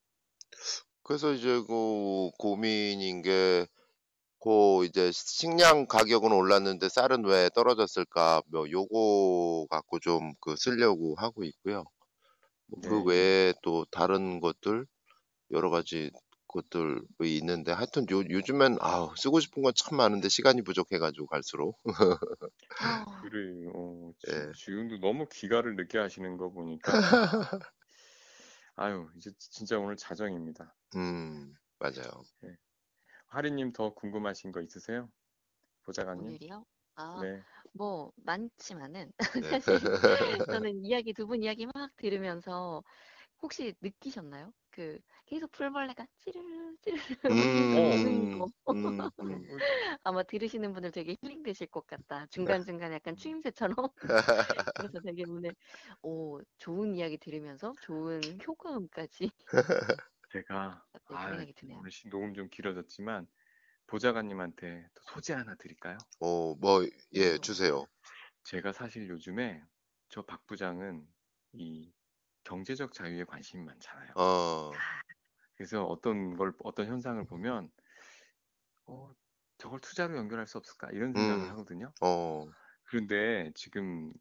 C: 그래서 이제 그 고민인 게, 그 이제 식량 가격은 올랐는데 쌀은 왜 떨어졌을까? 뭐 요거 갖고 좀 그 쓰려고 하고 있고요. 뭐그
B: 네.
C: 외에 또 다른 것들 여러 가지 것들이 있는데 하여튼 요, 요즘엔 아우 쓰고 싶은 건 참 많은데 시간이 부족해가지고 갈수록
D: 아,
B: 그래, 어, 지-
C: 예.
B: 지금도 너무 귀가를 늦게 하시는 거 보니까 아유 이제 진짜 오늘 자정입니다.
C: 음 맞아요.
B: 하리님 더 궁금하신 거 있으세요? 보좌관님?
D: 오늘이요? 아,
B: 네.
D: 뭐 많지만은
C: 네.
D: 사실 저는 이야기 두 분 이야기 막 들으면서 혹시 느끼셨나요? 그 계속 풀벌레가 찌르르 찌르르
C: 음,
D: 거
C: 음, 음.
D: 아마 들으시는 분들 되게 힐링 되실 것 같다. 중간중간 약간 추임새처럼 그래서 되게 오늘 오 좋은 이야기 들으면서 좋은 효과음까지
B: 제가
D: 갑자기
B: 아,
D: 생각이 드네요.
B: 오늘 시- 녹음 좀 길어졌지만 보좌관님한테 또 소재 하나 드릴까요?
C: 어, 뭐, 예,
D: 어.
C: 주세요.
B: 제가 사실 요즘에 저 박 부장은 이 경제적 자유에 관심이 많잖아요.
C: 어,
B: 그래서 어떤 걸 어떤 현상을 보면 어, 저걸 투자로 연결할 수 없을까 이런 생각을
C: 음.
B: 하거든요.
C: 어,
B: 그런데 지금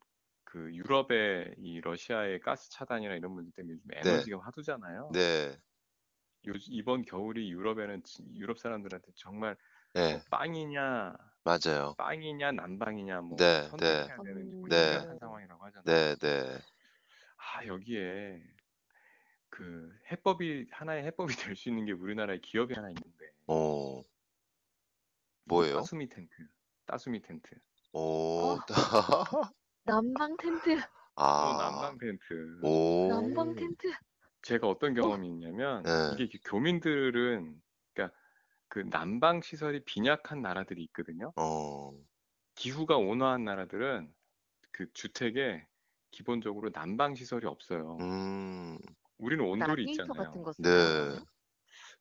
B: 그 유럽의 이 러시아의 가스 차단이나 이런 문제 때문에 요즘 에너지가 화두잖아요.
C: 네,
B: 요, 이번 겨울이 유럽에는 진- 유럽 사람들한테 정말
C: 네,
B: 뭐 빵이냐
C: 맞아요.
B: 빵이냐 난방이냐 뭐
C: 네,
B: 선택해야 되는
D: 네.
B: 심각한
D: 네.
B: 상황이라고 하잖아요.
C: 네, 네.
B: 아 여기에 그 해법이 하나의 해법이 될 수 있는 게 우리나라에 기업이 하나 있는데
C: 어, 뭐예요?
B: 따수미 텐트, 따수미 텐트.
C: 오,
D: 어. 난방 텐트,
B: 어,
C: 아,
B: 난방 텐트.
C: 오,
D: 난방 텐트.
B: 제가 어떤 경험이 있냐면
C: 네.
B: 이게 그 교민들은 그러니까 그 난방 시설이 빈약한 나라들이 있거든요.
C: 어,
B: 기후가 온화한 나라들은 그 주택에 기본적으로 난방 시설이 없어요.
C: 음,
B: 우리는 온돌이
D: 라디에이터
B: 있잖아요.
D: 같은 거
C: 네.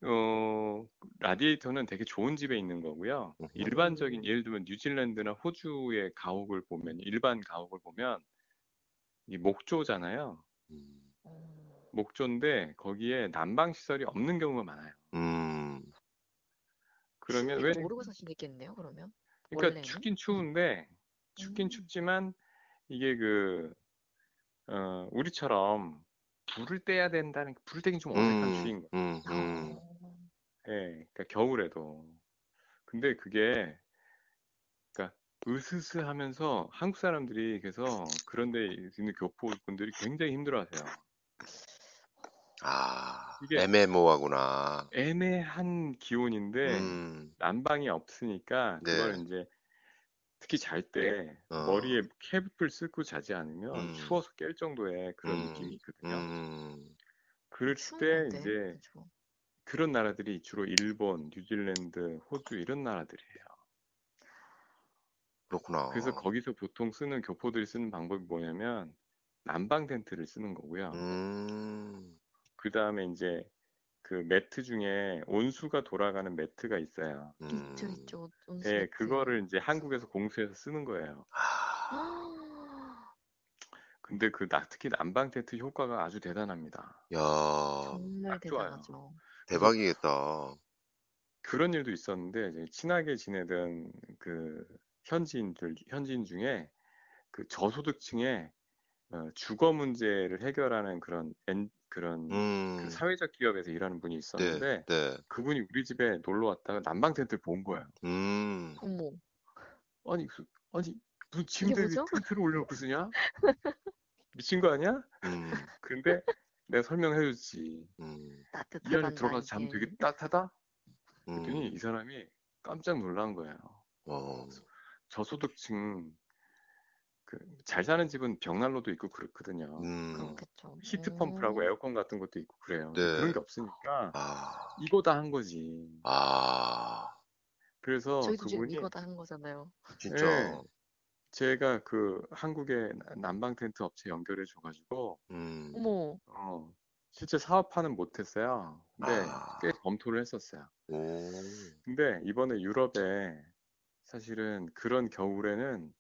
B: 어, 라디에이터는 되게 좋은 집에 있는 거고요.
C: 음.
B: 일반적인 예를 들면 뉴질랜드나 호주의 가옥을 보면 일반 가옥을 보면 이 목조잖아요.
C: 음,
D: 어,
B: 목조인데 거기에 난방 시설이 없는 경우가 많아요.
C: 음,
B: 그러면 왜
D: 모르고 있겠네요. 그러면
B: 그러니까
D: 원래는?
B: 춥긴 추운데 춥긴
D: 음.
B: 춥지만 이게 그 어, 우리처럼 불을 떼야 된다는 불을 떼긴 좀 어색한
C: 음,
B: 추위인 거예요.
C: 음, 음,
D: 어,
B: 예, 그러니까 겨울에도. 근데 그게 그러니까 으스스하면서 한국 사람들이 그래서 그런데 있는 교포분들이 굉장히 힘들어하세요.
C: 아,
B: 이게-
C: 애매모호하구나.
B: 애매한 기온인데
C: 음,
B: 난방이 없으니까
C: 네.
B: 그걸 이제 특히 잘때
C: 어.
B: 머리에 캡을 쓰고 자지 않으면
C: 음.
B: 추워서 깰 정도의 그런
C: 음,
B: 느낌이 있거든요.
C: 음,
B: 그럴 때 이제
D: 그쵸?
B: 그런 나라들이 주로 일본, 뉴질랜드, 호주 이런 나라들이에요.
C: 그렇구나.
B: 그래서 거기서 보통 쓰는 교포들이 쓰는 방법이 뭐냐면 난방 텐트를 쓰는 거고요.
C: 음,
B: 그 다음에 이제 그 매트 중에 온수가 돌아가는 매트가 있어요.
D: 있죠,
C: 음,
D: 있죠. 온수
B: 예,
D: 매트.
B: 그거를 이제 한국에서 공수해서 쓰는 거예요.
C: 아,
D: 아,
B: 근데 그 나- 특히 난방 텐트 효과가 아주 대단합니다.
C: 야,
D: 정말
B: 딱 좋아요.
D: 대단하죠.
C: 대박이겠다.
B: 그런 일도 있었는데 이제 친하게 지내던 그 현지인들 현지인 중에 그 저소득층의 어, 주거 문제를 해결하는 그런 엔- 그런
C: 음,
B: 그 사회적 기업에서 일하는 분이
C: 네,
B: 있었는데
C: 네,
B: 그분이 우리 집에 놀러 왔다가 난방 텐트를 본 거예요.
C: 음,
D: 어머,
B: 아니 그- 아니 무슨 침대에
D: 뭐죠?
B: 텐트를 올려놓고 쓰냐? 미친 거 아니야?
C: 음,
B: 근데 내가 설명해줬지.
C: 음,
B: 이 안에 들어가서 자면. 되게 따뜻하다? 그랬더니
C: 음,
B: 이 사람이 깜짝 놀란 거예요.
C: 어,
B: 저소득층 그 잘 사는 집은 벽난로도 있고 그렇거든요.
C: 음,
D: 그렇겠죠.
B: 히트 펌프라고
D: 음.
B: 에어컨 같은 것도 있고 그래요.
C: 네.
B: 그런 게 없으니까
C: 아,
B: 이거다 한 거지.
C: 아,
B: 그래서
D: 저희도 지금
B: 그분이
D: 이거다 한 거잖아요.
C: 진짜.
B: 네. 제가 그 한국의 나- 난방 텐트 업체 연결해 줘가지고
C: 음,
D: 어머,
B: 어, 실제 사업화는 못했어요. 근데
C: 아.
B: 꽤 검토를 했었어요.
C: 오,
B: 근데 이번에 유럽에 사실은 그런 겨울에는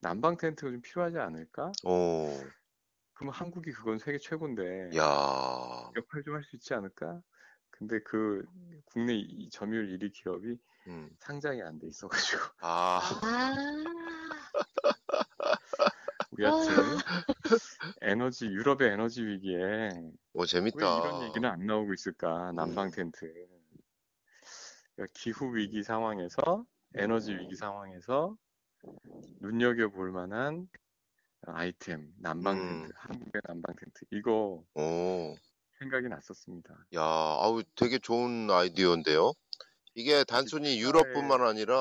B: 난방 텐트가 좀 필요하지 않을까?
C: 오,
B: 그럼 한국이 그건 세계 최고인데
C: 야,
B: 역할 좀 할 수 있지 않을까? 근데 그 국내 이- 점유율 1위 기업이
C: 음,
B: 상장이 안 돼 있어가지고
C: 아,
D: 아,
B: 우리 하여튼 에너지 유럽의 에너지 위기에
C: 오,
B: 왜
C: 재밌다.
B: 이런 얘기는 안 나오고 있을까? 난방 텐트. 그러니까 기후 위기 상황에서 에너지 위기 상황에서 눈여겨볼 만한 아이템, 난방
C: 음.
B: 텐트, 한국의 난방 텐트. 이거
C: 오,
B: 생각이 났었습니다.
C: 야, 아우, 되게 좋은 아이디어인데요. 이게 단순히 유럽뿐만 아니라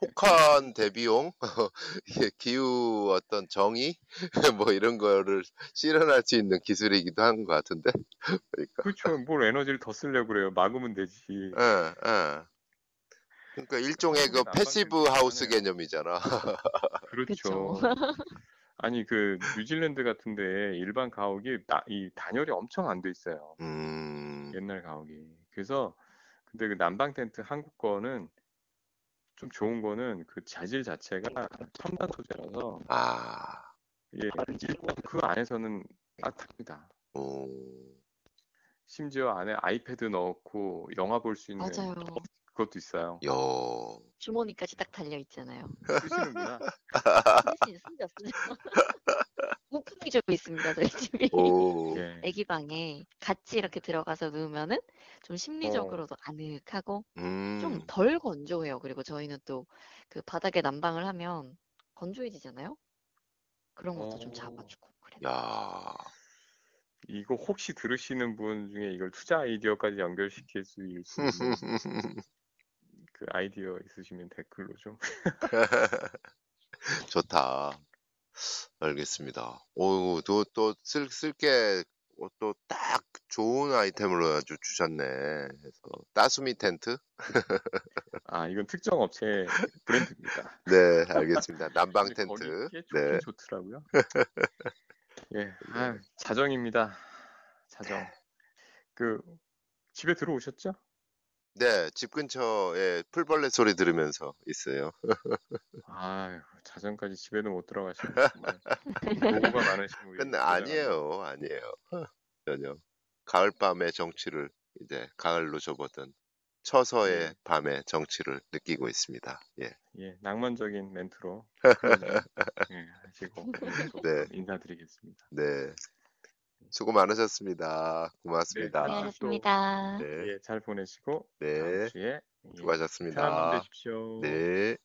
C: 혹한 대비용, 기후 어떤 정의, 뭐 이런 거를 실현할 수 있는 기술이기도 한 것 같은데. 그러니까,
B: 그렇죠. 뭘 에너지를 더 쓰려고 그래요. 막으면 되지.
C: 예, 예. 그러니까 일종의 그
B: 난방
C: passive house 개념이잖아.
B: 그렇죠. 아니 그 뉴질랜드 같은데 일반 가옥이 나- 이 단열이 엄청 안 돼 있어요.
C: 음,
B: 옛날 가옥이. 그래서 근데 그 난방 텐트 한국 거는 좀 좋은 거는 그 자질 자체가 첨단 소재라서
C: 아,
B: 예, 일단 그 안에서는 따뜻합니다.
C: 오,
B: 심지어 안에 아이패드 넣고 영화 볼 수 있는
D: 맞아요.
B: 그것도 있어요.
C: 야,
D: 주머니까지 딱 달려 있잖아요.
B: 쓰시는구나.
D: 쓰시, 쓰죠, 쓰죠. 목품이 좀 있습니다, 저희 집이.
C: 오,
B: 예.
D: 애기 방에 같이 이렇게 들어가서 누우면은 좀 심리적으로도 아늑하고
C: 음,
D: 좀 덜 건조해요. 그리고 저희는 또 그 바닥에 난방을 하면 건조해지잖아요. 그런 것도 좀
B: 어.
D: 잡아주고 그래요.
C: 야,
B: 이거 혹시 들으시는 분 중에 이걸 투자 아이디어까지 연결시킬 수 있는 그 아이디어 있으시면 댓글로 좀.
C: 좋다. 알겠습니다. 오, 또, 또, 쓸, 쓸게, 어, 또, 딱 좋은 아이템을 아주 주셨네. 해서, 따수미 텐트?
B: 아, 이건 특정 업체 브랜드입니다.
C: 네, 알겠습니다. 난방 텐트. 네.
B: 좋더라고요. 예, 아, 자정입니다. 자정. 그 집에 들어오셨죠?
C: 네, 집 근처에 풀벌레 소리 들으면서 있어요.
B: 아유, 자정까지 집에도 못 들어가시고 정말 노고가 많으신 우리
C: 근데. 아니에요, 아니에요. 전혀. 가을밤의 정취를, 이제, 가을로 접어든 처서의
B: 예.
C: 밤의 정취를 느끼고 있습니다. 예.
B: 예, 낭만적인 멘트로 예, 하시고
C: 네.
B: 인사드리겠습니다.
C: 네. 수고 많으셨습니다. 고맙습니다.
B: 네,
D: 고생하셨습니다.
C: 네,
B: 예, 잘 보내시고
C: 네.
B: 다음 주에 예,
C: 수고하셨습니다. 네.